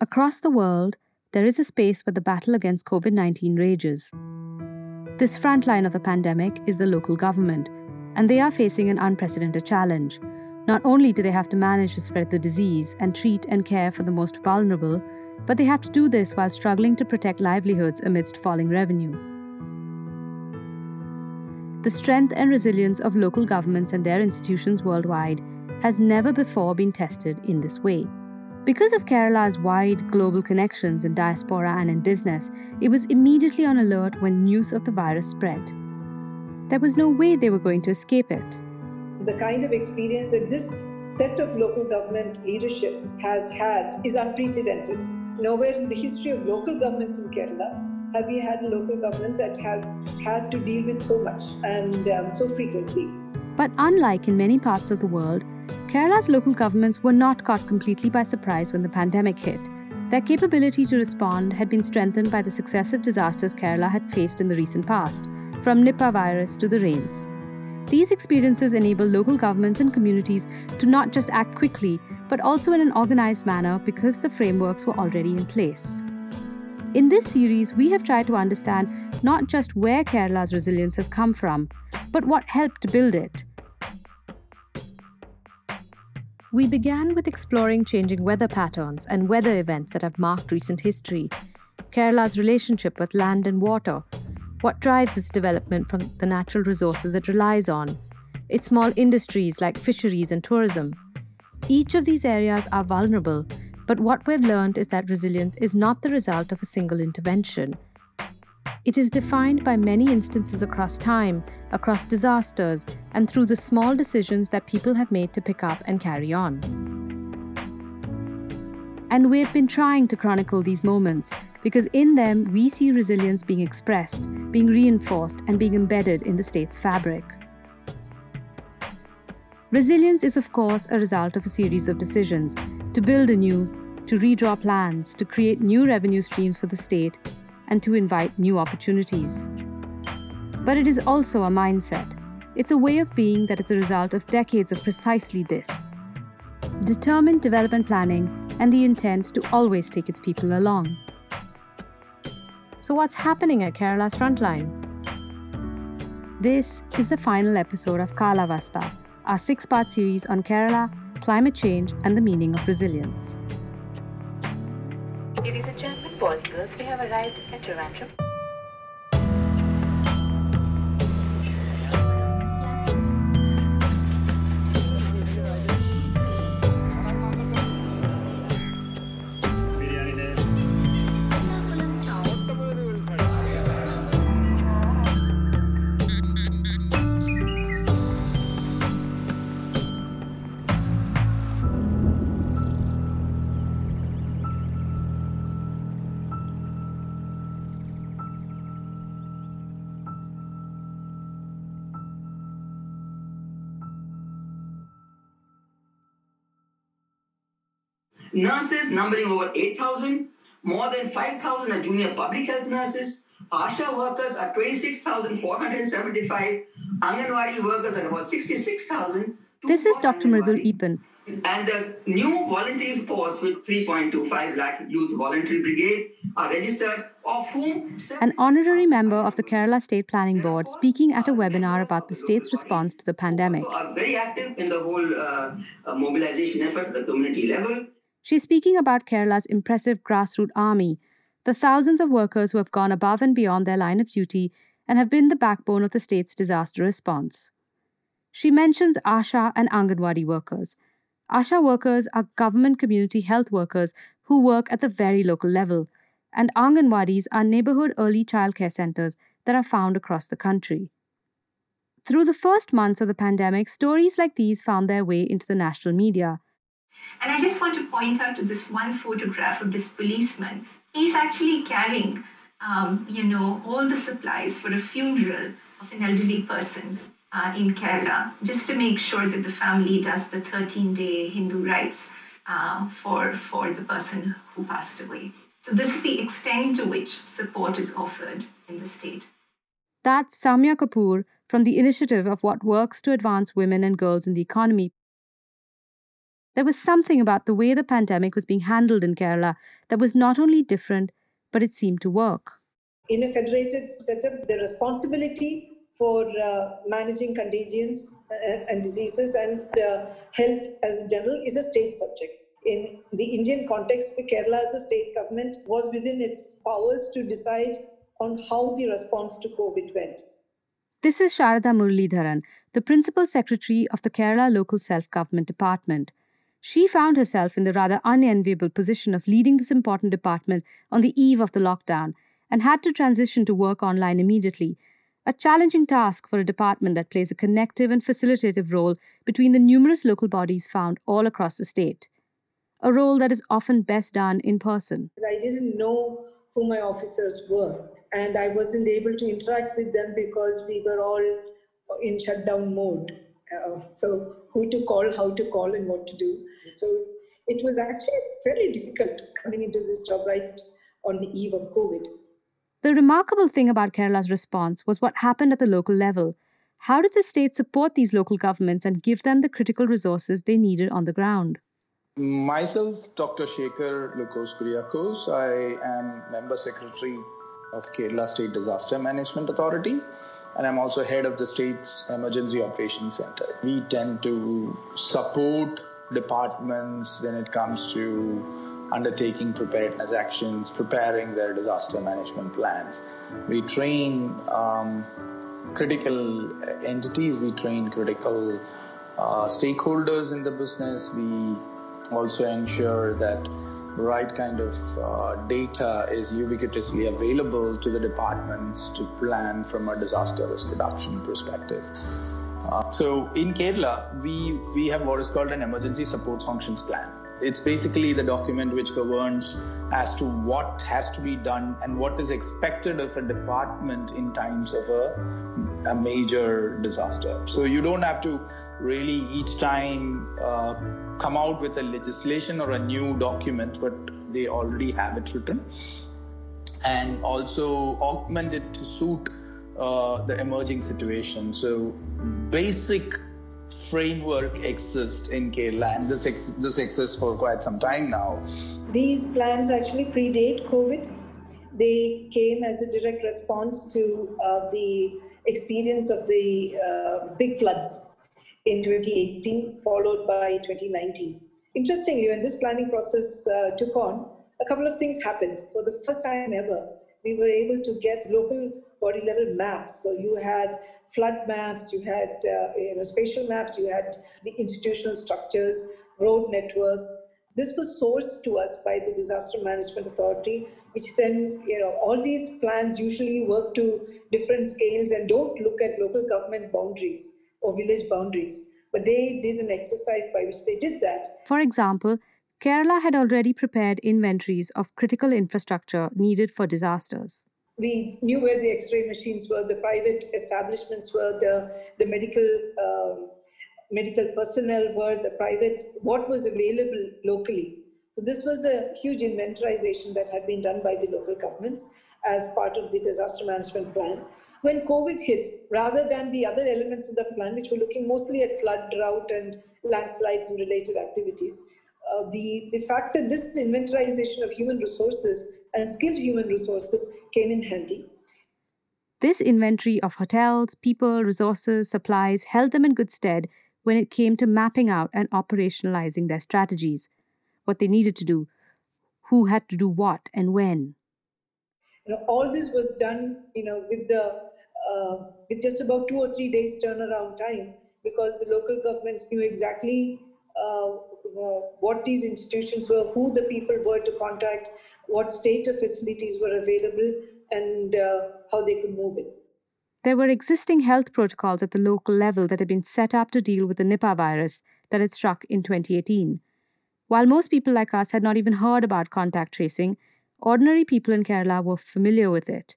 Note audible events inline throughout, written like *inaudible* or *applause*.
Across the world, there is a space where the battle against COVID 19 rages. This front line of the pandemic is the local government, and they are facing an unprecedented challenge. Not only do they have to manage to spread the disease and treat and care for the most vulnerable, but they have to do this while struggling to protect livelihoods amidst falling revenue. The strength and resilience of local governments and their institutions worldwide has never before been tested in this way. Because of Kerala's wide global connections in diaspora and in business, it was immediately on alert when news of the virus spread. There was no way they were going to escape it. The kind of experience that this set of local government leadership has had is unprecedented. Nowhere in the history of local governments in Kerala have we had a local government that has had to deal with so much and um, so frequently. But unlike in many parts of the world, Kerala's local governments were not caught completely by surprise when the pandemic hit. Their capability to respond had been strengthened by the successive disasters Kerala had faced in the recent past, from Nipah virus to the rains. These experiences enable local governments and communities to not just act quickly, but also in an organized manner because the frameworks were already in place. In this series, we have tried to understand not just where Kerala's resilience has come from, but what helped build it. We began with exploring changing weather patterns and weather events that have marked recent history, Kerala's relationship with land and water, what drives its development from the natural resources it relies on, its small industries like fisheries and tourism. Each of these areas are vulnerable, but what we've learned is that resilience is not the result of a single intervention. It is defined by many instances across time, across disasters, and through the small decisions that people have made to pick up and carry on. And we've been trying to chronicle these moments because in them we see resilience being expressed, being reinforced, and being embedded in the state's fabric. Resilience is, of course, a result of a series of decisions to build anew, to redraw plans, to create new revenue streams for the state, and to invite new opportunities. But it is also a mindset. It's a way of being that is a result of decades of precisely this determined development planning and the intent to always take its people along. So, what's happening at Kerala's frontline? This is the final episode of Kalavastha, our six part series on Kerala, climate change, and the meaning of resilience. Boys girls, we have arrived at Trivandrum. Nurses numbering over 8,000, more than 5,000 are junior public health nurses, ASHA workers are 26,475, Anganwadi workers are about 66,000. This is Dr. Mridul Eapen. And the new voluntary force with 3.25 lakh youth voluntary brigade are registered, of whom... An honorary member of the Kerala State Planning Board speaking at a webinar about the state's response to the pandemic. Are very active in the whole uh, uh, mobilization efforts at the community level. She's speaking about Kerala's impressive grassroots army, the thousands of workers who have gone above and beyond their line of duty and have been the backbone of the state's disaster response. She mentions ASHA and Anganwadi workers. ASHA workers are government community health workers who work at the very local level, and Anganwadis are neighborhood early childcare centers that are found across the country. Through the first months of the pandemic, stories like these found their way into the national media, and I just want to point out to this one photograph of this policeman. He's actually carrying, um, you know, all the supplies for a funeral of an elderly person uh, in Kerala, just to make sure that the family does the 13-day Hindu rites uh, for for the person who passed away. So this is the extent to which support is offered in the state. That's Soumya Kapoor from the initiative of What Works to Advance Women and Girls in the Economy, There was something about the way the pandemic was being handled in Kerala that was not only different, but it seemed to work. In a federated setup, the responsibility for uh, managing contagions uh, and diseases and uh, health as a general is a state subject. In the Indian context, the Kerala as a state government was within its powers to decide on how the response to COVID went. This is Sharada Muralidharan, the Principal Secretary of the Kerala Local Self Government Department. She found herself in the rather unenviable position of leading this important department on the eve of the lockdown and had to transition to work online immediately, a challenging task for a department that plays a connective and facilitative role between the numerous local bodies found all across the state. A role that is often best done in person. I didn't know who my officers were, and I wasn't able to interact with them because we were all in shutdown mode. Uh, so, who to call, how to call, and what to do. So, it was actually fairly difficult coming into this job right on the eve of COVID. The remarkable thing about Kerala's response was what happened at the local level. How did the state support these local governments and give them the critical resources they needed on the ground? Myself, Dr. Shekhar Lucas Kuriakose. I am member secretary of Kerala State Disaster Management Authority, and I'm also head of the state's Emergency Operations Center. We tend to support departments when it comes to undertaking preparedness actions, preparing their disaster management plans. We train um, critical entities, we train critical uh, stakeholders in the business. We also ensure that right kind of uh, data is ubiquitously available to the departments to plan from a disaster risk reduction perspective. Uh, so in Kerala, we we have what is called an emergency support functions plan. It's basically the document which governs as to what has to be done and what is expected of a department in times of a, a major disaster. So you don't have to really each time uh, come out with a legislation or a new document, but they already have it written. And also augment it to suit uh, the emerging situation. So basic framework exists in and this ex- this exists for quite some time now. These plans actually predate COVID. They came as a direct response to uh, the experience of the uh, big floods in 2018, followed by 2019. Interestingly, when this planning process uh, took on, a couple of things happened. For the first time ever, we were able to get local body level maps. So you had flood maps, you had uh, you know, spatial maps, you had the institutional structures, road networks. This was sourced to us by the Disaster Management Authority, which then, you know, all these plans usually work to different scales and don't look at local government boundaries or village boundaries. But they did an exercise by which they did that. For example, Kerala had already prepared inventories of critical infrastructure needed for disasters we knew where the x-ray machines were, the private establishments were, the, the medical um, medical personnel were, the private, what was available locally. So this was a huge inventorization that had been done by the local governments as part of the disaster management plan. When COVID hit, rather than the other elements of the plan, which were looking mostly at flood, drought, and landslides and related activities, uh, the, the fact that this inventorization of human resources and skilled human resources came in handy. This inventory of hotels, people, resources, supplies held them in good stead when it came to mapping out and operationalizing their strategies, what they needed to do, who had to do what, and when. You know, all this was done, you know, with the uh, with just about two or three days turnaround time because the local governments knew exactly uh, what these institutions were, who the people were to contact, what state of facilities were available, and uh, how they could move it. There were existing health protocols at the local level that had been set up to deal with the Nipah virus that had struck in 2018. While most people like us had not even heard about contact tracing, ordinary people in Kerala were familiar with it.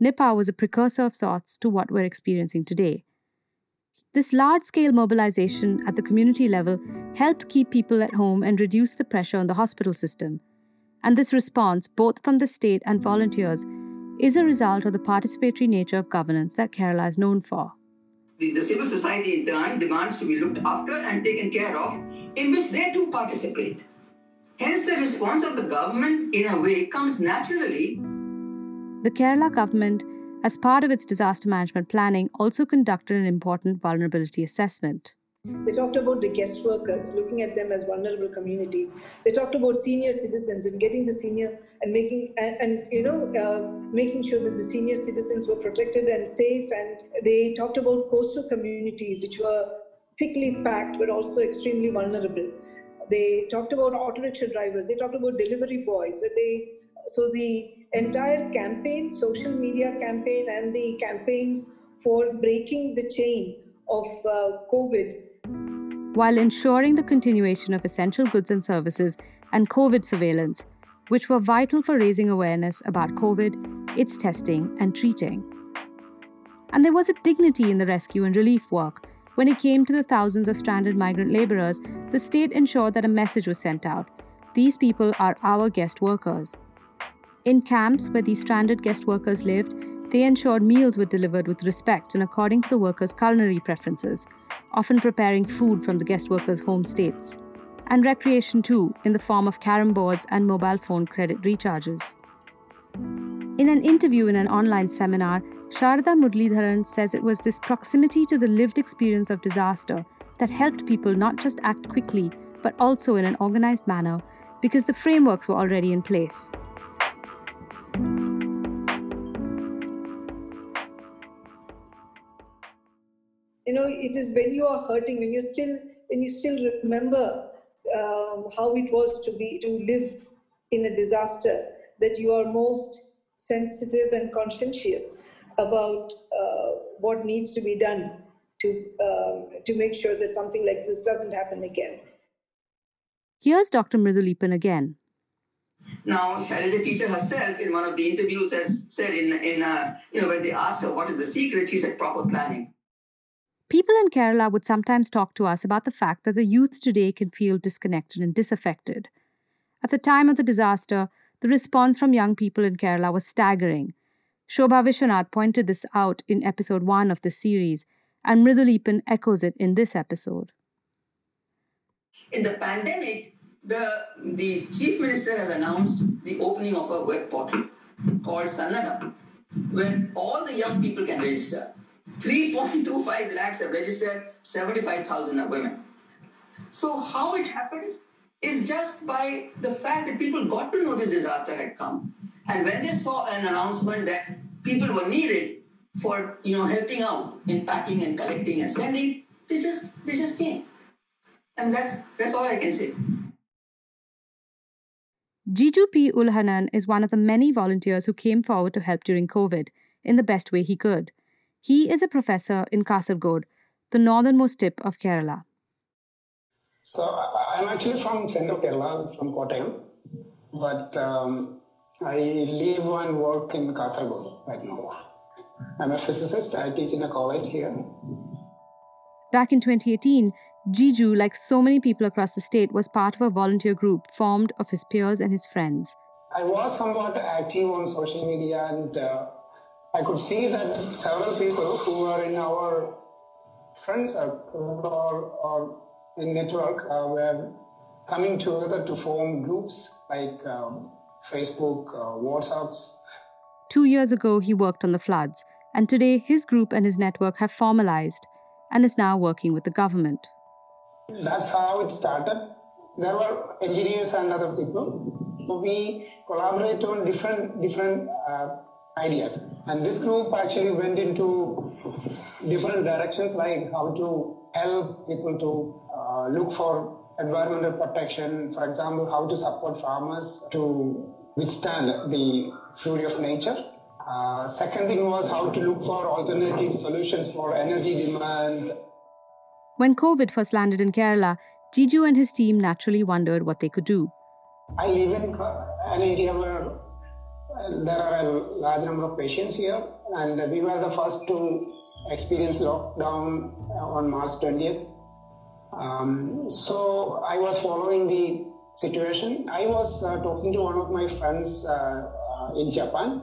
Nipah was a precursor of sorts to what we're experiencing today. This large scale mobilization at the community level helped keep people at home and reduce the pressure on the hospital system. And this response, both from the state and volunteers, is a result of the participatory nature of governance that Kerala is known for. The, the civil society in turn demands to be looked after and taken care of in which they too participate. Hence, the response of the government, in a way, comes naturally. The Kerala government, as part of its disaster management planning, also conducted an important vulnerability assessment. They talked about the guest workers, looking at them as vulnerable communities. They talked about senior citizens and getting the senior and making and, and you know uh, making sure that the senior citizens were protected and safe. And they talked about coastal communities, which were thickly packed but also extremely vulnerable. They talked about auto rickshaw drivers. They talked about delivery boys. They so the entire campaign, social media campaign, and the campaigns for breaking the chain of uh, COVID while ensuring the continuation of essential goods and services and COVID surveillance, which were vital for raising awareness about COVID, its testing, and treating. And there was a dignity in the rescue and relief work. When it came to the thousands of stranded migrant laborers, the state ensured that a message was sent out these people are our guest workers. In camps where these stranded guest workers lived, they ensured meals were delivered with respect and according to the workers' culinary preferences, often preparing food from the guest workers' home states. And recreation too, in the form of carom boards and mobile phone credit recharges. In an interview in an online seminar, Sharada Muralidharan says it was this proximity to the lived experience of disaster that helped people not just act quickly, but also in an organized manner because the frameworks were already in place. You know it is when you are hurting when you still when you still remember um, how it was to be to live in a disaster that you are most sensitive and conscientious about uh, what needs to be done to um, to make sure that something like this doesn't happen again. Here's Dr. Mridul Eapen again. Now, Shailaja teacher herself in one of the interviews has said in, in uh, you know, when they asked her what is the secret, she said proper planning. People in Kerala would sometimes talk to us about the fact that the youth today can feel disconnected and disaffected. At the time of the disaster, the response from young people in Kerala was staggering. Shobha Vishwanath pointed this out in episode 1 of the series, and Mridul Eapen echoes it in this episode. In the pandemic, the, the chief minister has announced the opening of a web portal called Sannadham, where all the young people can register. 3.25 lakhs have registered, 75,000 are women. So, how it happened is just by the fact that people got to know this disaster had come. And when they saw an announcement that people were needed for you know helping out in packing and collecting and sending, they just they just came. And that's that's all I can say. Jiju P. Ulhanan is one of the many volunteers who came forward to help during COVID in the best way he could. He is a professor in Kasargod, the northernmost tip of Kerala. So I'm actually from central Kerala, from Kottayam, but um, I live and work in Kasargod right now. I'm a physicist. I teach in a college here. Back in 2018, Jiju, like so many people across the state, was part of a volunteer group formed of his peers and his friends. I was somewhat active on social media and uh, I could see that several people who are in our friend circle or, or in network uh, were coming together to form groups like um, Facebook, uh, WhatsApps. Two years ago, he worked on the floods, and today his group and his network have formalized and is now working with the government. That's how it started. There were engineers and other people. So we collaborate on different different uh, ideas. And this group actually went into different directions, like how to help people to uh, look for environmental protection, for example, how to support farmers to withstand the fury of nature. Uh, second thing was how to look for alternative solutions for energy demand. When COVID first landed in Kerala, Jiju and his team naturally wondered what they could do. I live in an area where there are a large number of patients here, and we were the first to experience lockdown on March 20th. Um, so I was following the situation. I was uh, talking to one of my friends uh, uh, in Japan,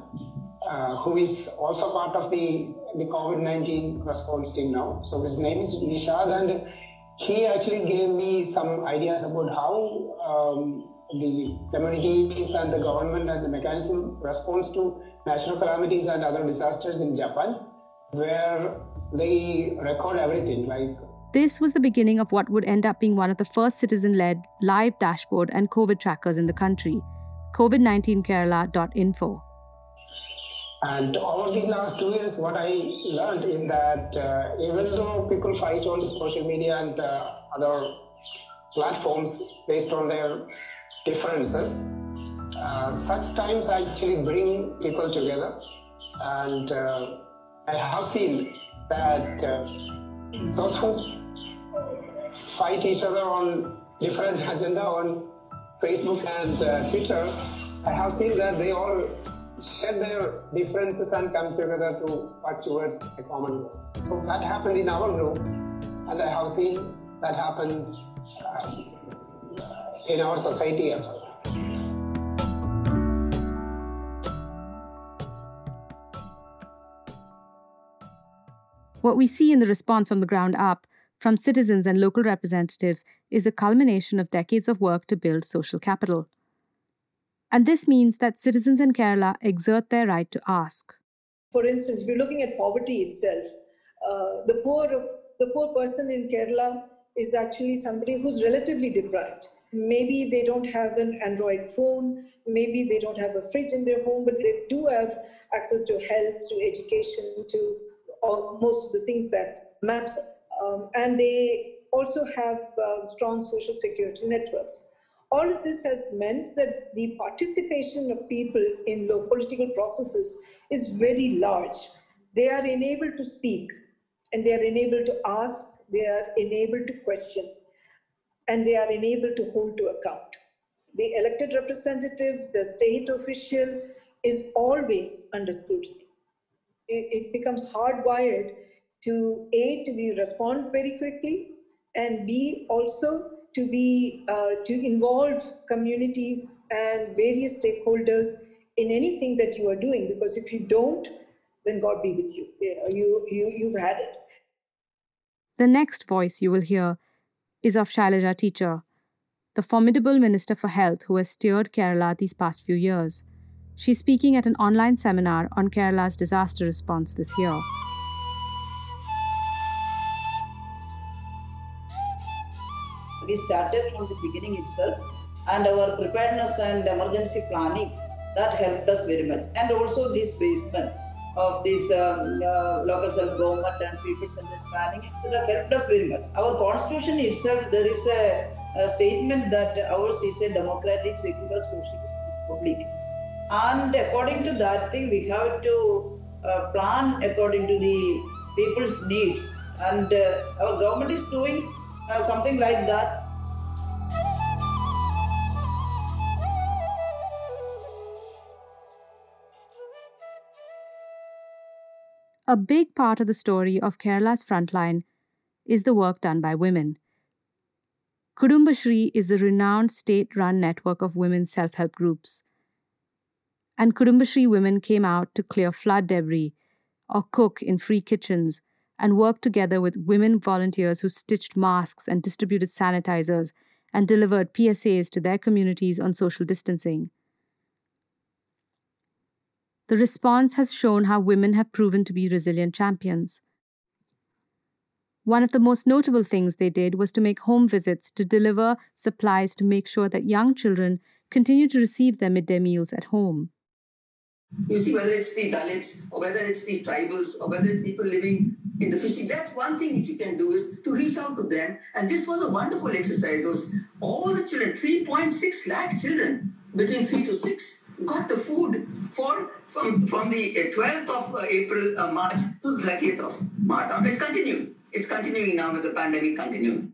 uh, who is also part of the the COVID 19 response team now. So his name is Nishad, and he actually gave me some ideas about how um, the communities and the government and the mechanism response to natural calamities and other disasters in Japan, where they record everything like this was the beginning of what would end up being one of the first citizen led live dashboard and COVID trackers in the country COVID19Kerala.info. And over the last two years, what I learned is that uh, even though people fight on social media and uh, other platforms based on their differences, uh, such times actually bring people together. And uh, I have seen that uh, those who fight each other on different *laughs* agenda on Facebook and uh, Twitter, I have seen that they all shed their differences and come together to work towards a common goal. So that happened in our group, and I have seen that happen uh, in our society as well. What we see in the response from the ground up from citizens and local representatives is the culmination of decades of work to build social capital. And this means that citizens in Kerala exert their right to ask. For instance, we're looking at poverty itself. Uh, the poor of the poor person in Kerala is actually somebody who's relatively deprived. Maybe they don't have an Android phone, maybe they don't have a fridge in their home, but they do have access to health, to education, to all, most of the things that matter. Um, and they also have uh, strong social security networks. All of this has meant that the participation of people in low political processes is very large. They are enabled to speak, and they are enabled to ask, they are enabled to question, and they are enabled to hold to account. The elected representative, the state official, is always under scrutiny. It, it becomes hardwired to A, to be respond very quickly, and B, also to be uh, to involve communities and various stakeholders in anything that you are doing because if you don't then god be with you you, you you've had it the next voice you will hear is of shailaja teacher. The formidable minister for health who has steered kerala these past few years. She's speaking at an online seminar on kerala's disaster response this year. We started from the beginning itself and our preparedness and emergency planning that helped us very much. And also this basement of this um, uh, local self government and people centered planning etc helped us very much. Our constitution itself there is a, a statement that ours is a democratic secular socialist republic. And according to that thing we have to uh, plan according to the people's needs. And uh, our government is doing uh, something like that A big part of the story of Kerala's frontline is the work done by women. Kudumbashree is the renowned state run network of women's self help groups. And Kudumbashree women came out to clear flood debris or cook in free kitchens and worked together with women volunteers who stitched masks and distributed sanitizers and delivered PSAs to their communities on social distancing. The response has shown how women have proven to be resilient champions. One of the most notable things they did was to make home visits to deliver supplies to make sure that young children continue to receive their midday meals at home. You see, whether it's the Dalits or whether it's the tribals or whether it's people living in the fishing, that's one thing which you can do is to reach out to them. And this was a wonderful exercise. Those all the children, 3.6 lakh children between three to six, got the food for from from the 12th of uh, April, uh, March to 30th of March. It's continuing. It's continuing now with the pandemic continuing.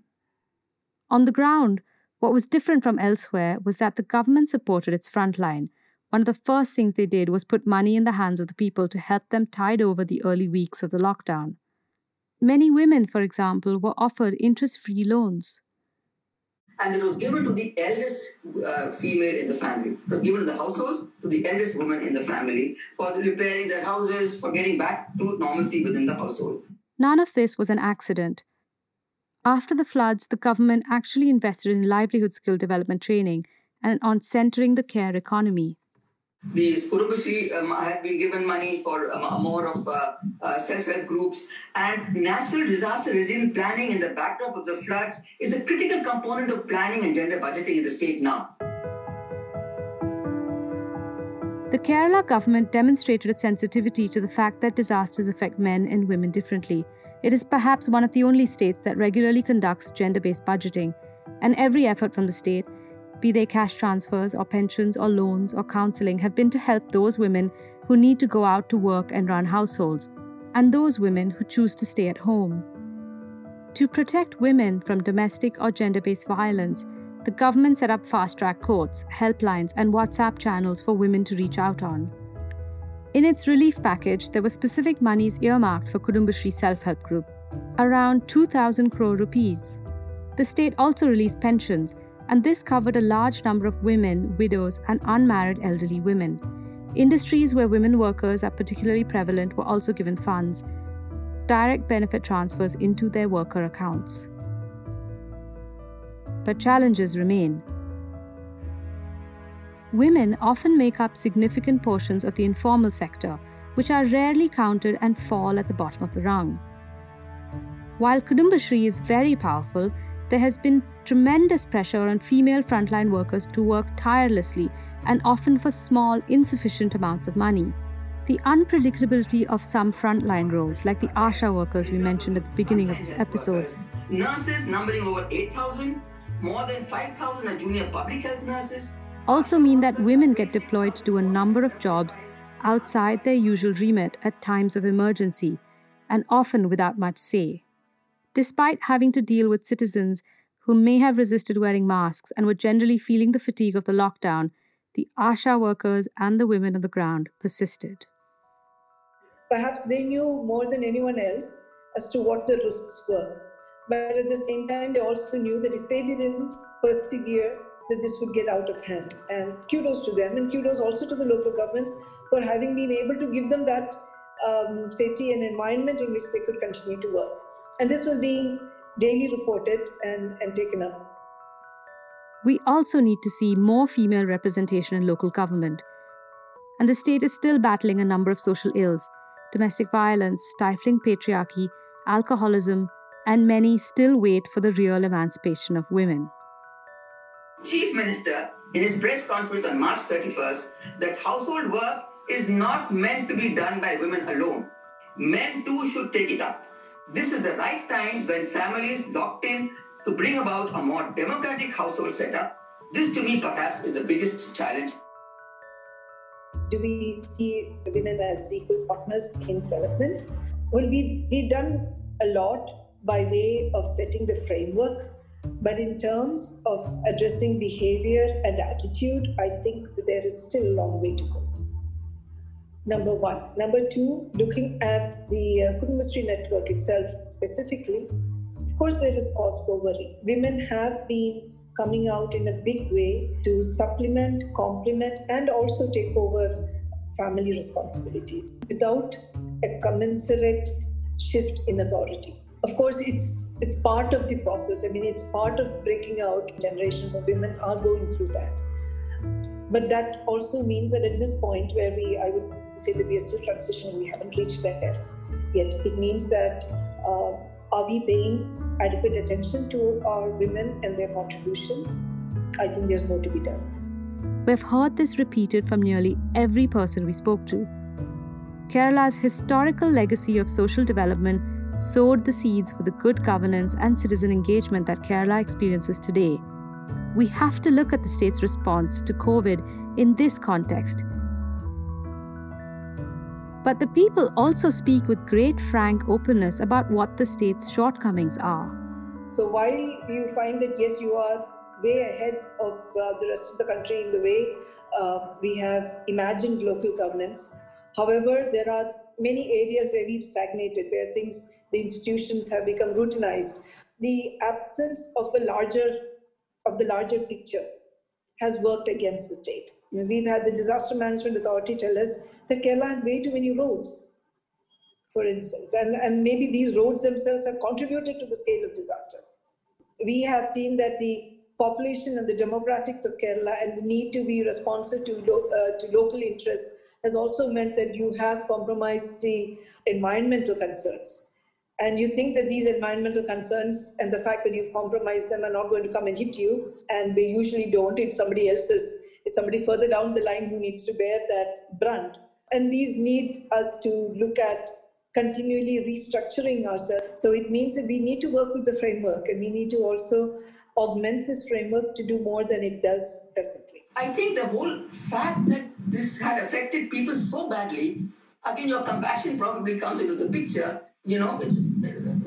On the ground, what was different from elsewhere was that the government supported its frontline. One of the first things they did was put money in the hands of the people to help them tide over the early weeks of the lockdown. Many women, for example, were offered interest free loans and it was given to the eldest uh, female in the family. It was given to the households, to the eldest woman in the family for repairing their houses, for getting back to normalcy within the household. None of this was an accident. After the floods, the government actually invested in livelihood skill development training and on centering the care economy. The Kudumbashree um, been given money for um, more of uh, uh, self-help groups and natural disaster resilient planning in the backdrop of the floods is a critical component of planning and gender budgeting in the state now. The Kerala government demonstrated a sensitivity to the fact that disasters affect men and women differently. It is perhaps one of the only states that regularly conducts gender based budgeting, and every effort from the state, be they cash transfers or pensions or loans or counseling, have been to help those women who need to go out to work and run households, and those women who choose to stay at home. To protect women from domestic or gender based violence, the government set up fast track courts, helplines, and WhatsApp channels for women to reach out on. In its relief package, there were specific monies earmarked for Kudumbashree Self Help Group, around 2,000 crore rupees. The state also released pensions, and this covered a large number of women, widows, and unmarried elderly women. Industries where women workers are particularly prevalent were also given funds, direct benefit transfers into their worker accounts but challenges remain. Women often make up significant portions of the informal sector, which are rarely counted and fall at the bottom of the rung. While Kudumbashree is very powerful, there has been tremendous pressure on female frontline workers to work tirelessly and often for small, insufficient amounts of money. The unpredictability of some frontline roles, like the ASHA workers we mentioned at the beginning of this episode. Nurses numbering over 8,000, more than 5,000 are junior public health nurses. Also mean that women get deployed to do a number of jobs outside their usual remit at times of emergency, and often without much say. Despite having to deal with citizens who may have resisted wearing masks and were generally feeling the fatigue of the lockdown, the ASHA workers and the women on the ground persisted. Perhaps they knew more than anyone else as to what the risks were. But at the same time, they also knew that if they didn't persevere, that this would get out of hand. And kudos to them, and kudos also to the local governments for having been able to give them that um, safety and environment in which they could continue to work. And this was being daily reported and, and taken up. We also need to see more female representation in local government. And the state is still battling a number of social ills domestic violence, stifling patriarchy, alcoholism, and many still wait for the real emancipation of women. Chief Minister, in his press conference on March 31st, that household work is not meant to be done by women alone. Men too should take it up. This is the right time when families locked in to bring about a more democratic household setup. This, to me, perhaps, is the biggest challenge. Do we see women as equal partners in development? Well, we, we've done a lot by way of setting the framework. But in terms of addressing behavior and attitude, I think there is still a long way to go. Number one. Number two, looking at the uh, Kudumbashree network itself specifically, of course, there is cause for worry. Women have been coming out in a big way to supplement, complement, and also take over family responsibilities without a commensurate shift in authority of course it's it's part of the process i mean it's part of breaking out generations of women are going through that but that also means that at this point where we i would say that we are still transitioning we haven't reached there yet. It means that uh, are we paying adequate attention to our women and their contribution? I think there's more to be done. We've heard this repeated from nearly every person we spoke to. Kerala's historical legacy of social development sowed the seeds for the good governance and citizen engagement that Kerala experiences today. We have to look at the state's response to COVID in this context. But the people also speak with great frank openness about what the state's shortcomings are. So while you find that, yes, you are way ahead of uh, the rest of the country in the way uh, we have imagined local governance, however, there are many areas where we've stagnated, where things the institutions have become routinized. The absence of a larger of the larger picture has worked against the state. we've had the Disaster Management Authority tell us that Kerala has way too many roads, for instance, and, and maybe these roads themselves have contributed to the scale of disaster. we have seen that the population and the demographics of Kerala and the need to be responsive to, lo- uh, to local interests has also meant that you have compromised the environmental concerns. And you think that these environmental concerns and the fact that you've compromised them are not going to come and hit you, and they usually don't. It's somebody else's, it's somebody further down the line who needs to bear that brunt. And these need us to look at continually restructuring ourselves. So it means that we need to work with the framework and we need to also augment this framework to do more than it does presently. I think the whole fact that this had affected people so badly, again, your compassion probably comes into the picture. You know, it's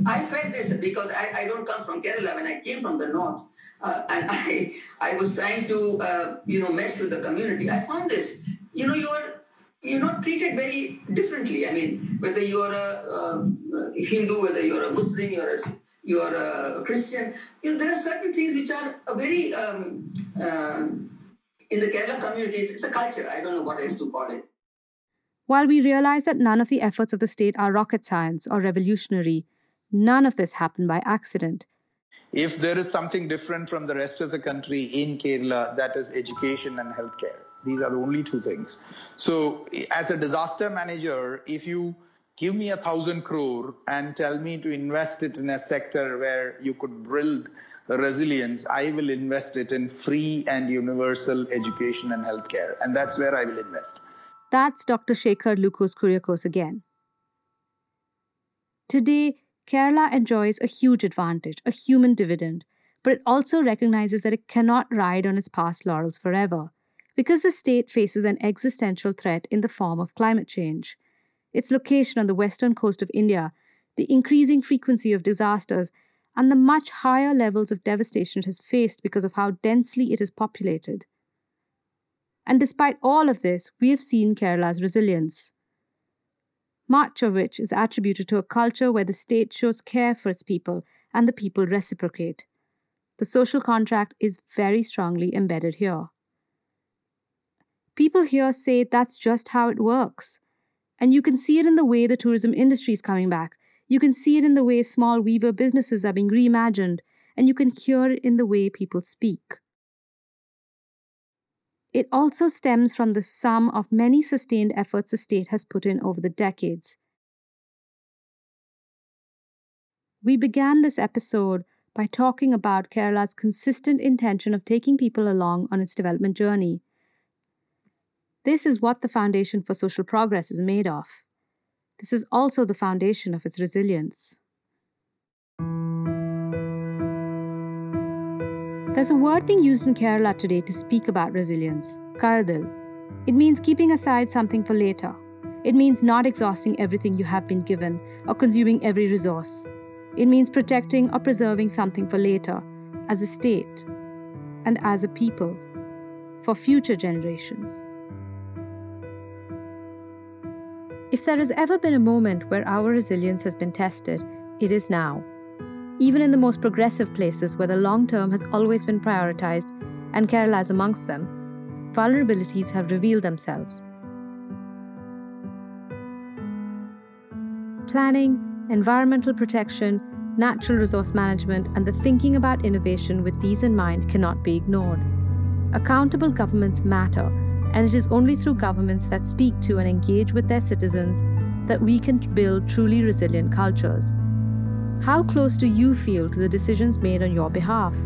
I felt this because I, I don't come from Kerala. When I came from the north, uh, and I I was trying to uh, you know mesh with the community, I found this. You know, you're you're not treated very differently. I mean, whether you're a, a Hindu, whether you're a Muslim, you're a you're a Christian. You know, there are certain things which are very um, uh, in the Kerala communities. It's a culture. I don't know what else to call it. While we realize that none of the efforts of the state are rocket science or revolutionary, none of this happened by accident. If there is something different from the rest of the country in Kerala, that is education and healthcare. These are the only two things. So, as a disaster manager, if you give me a thousand crore and tell me to invest it in a sector where you could build resilience, I will invest it in free and universal education and healthcare. And that's where I will invest. That's Dr. Shekhar Lucas Kuriakose again. Today, Kerala enjoys a huge advantage, a human dividend, but it also recognizes that it cannot ride on its past laurels forever because the state faces an existential threat in the form of climate change. Its location on the western coast of India, the increasing frequency of disasters, and the much higher levels of devastation it has faced because of how densely it is populated. And despite all of this, we have seen Kerala's resilience much of which is attributed to a culture where the state shows care for its people and the people reciprocate. The social contract is very strongly embedded here. People here say that's just how it works. And you can see it in the way the tourism industry is coming back. You can see it in the way small weaver businesses are being reimagined. And you can hear it in the way people speak. It also stems from the sum of many sustained efforts the state has put in over the decades. We began this episode by talking about Kerala's consistent intention of taking people along on its development journey. This is what the Foundation for Social Progress is made of. This is also the foundation of its resilience. There's a word being used in Kerala today to speak about resilience Karuthal. It means keeping aside something for later. It means not exhausting everything you have been given or consuming every resource. It means protecting or preserving something for later, as a state and as a people, for future generations. If there has ever been a moment where our resilience has been tested, it is now even in the most progressive places where the long term has always been prioritized, and Kerala is amongst them, vulnerabilities have revealed themselves. Planning, environmental protection, natural resource management, and the thinking about innovation with these in mind cannot be ignored. Accountable governments matter, and it is only through governments that speak to and engage with their citizens that we can build truly resilient cultures. How close do you feel to the decisions made on your behalf?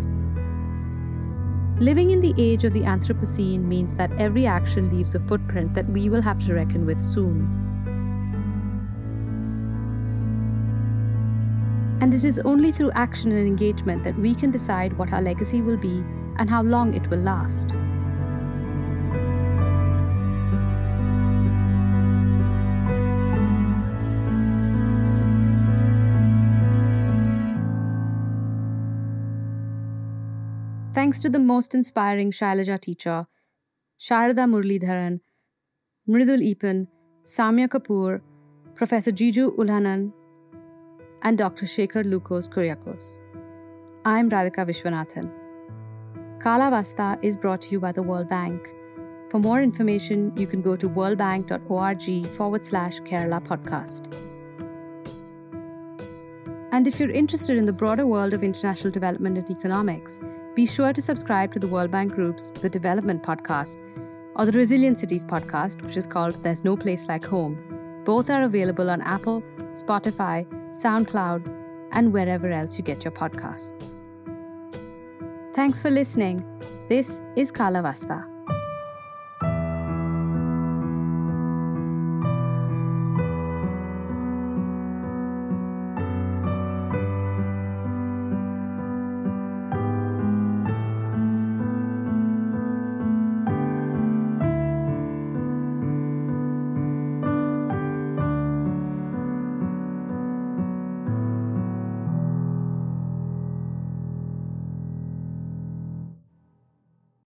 Living in the age of the Anthropocene means that every action leaves a footprint that we will have to reckon with soon. And it is only through action and engagement that we can decide what our legacy will be and how long it will last. Thanks to the most inspiring Shailaja teacher, Sharada Muralidharan, Mridul Eapen, Soumya Kapoor, Professor Jiju Ulhanan, and Dr. Shekhar Lucas Kuriakose. I'm Radhika Vishwanathan. Kalavastha is brought to you by the World Bank. For more information, you can go to worldbank.org forward slash Kerala podcast. And if you're interested in the broader world of international development and economics, be sure to subscribe to the World Bank Group's The Development Podcast or the Resilient Cities podcast, which is called There's No Place Like Home. Both are available on Apple, Spotify, SoundCloud, and wherever else you get your podcasts. Thanks for listening. This is Kalavastha.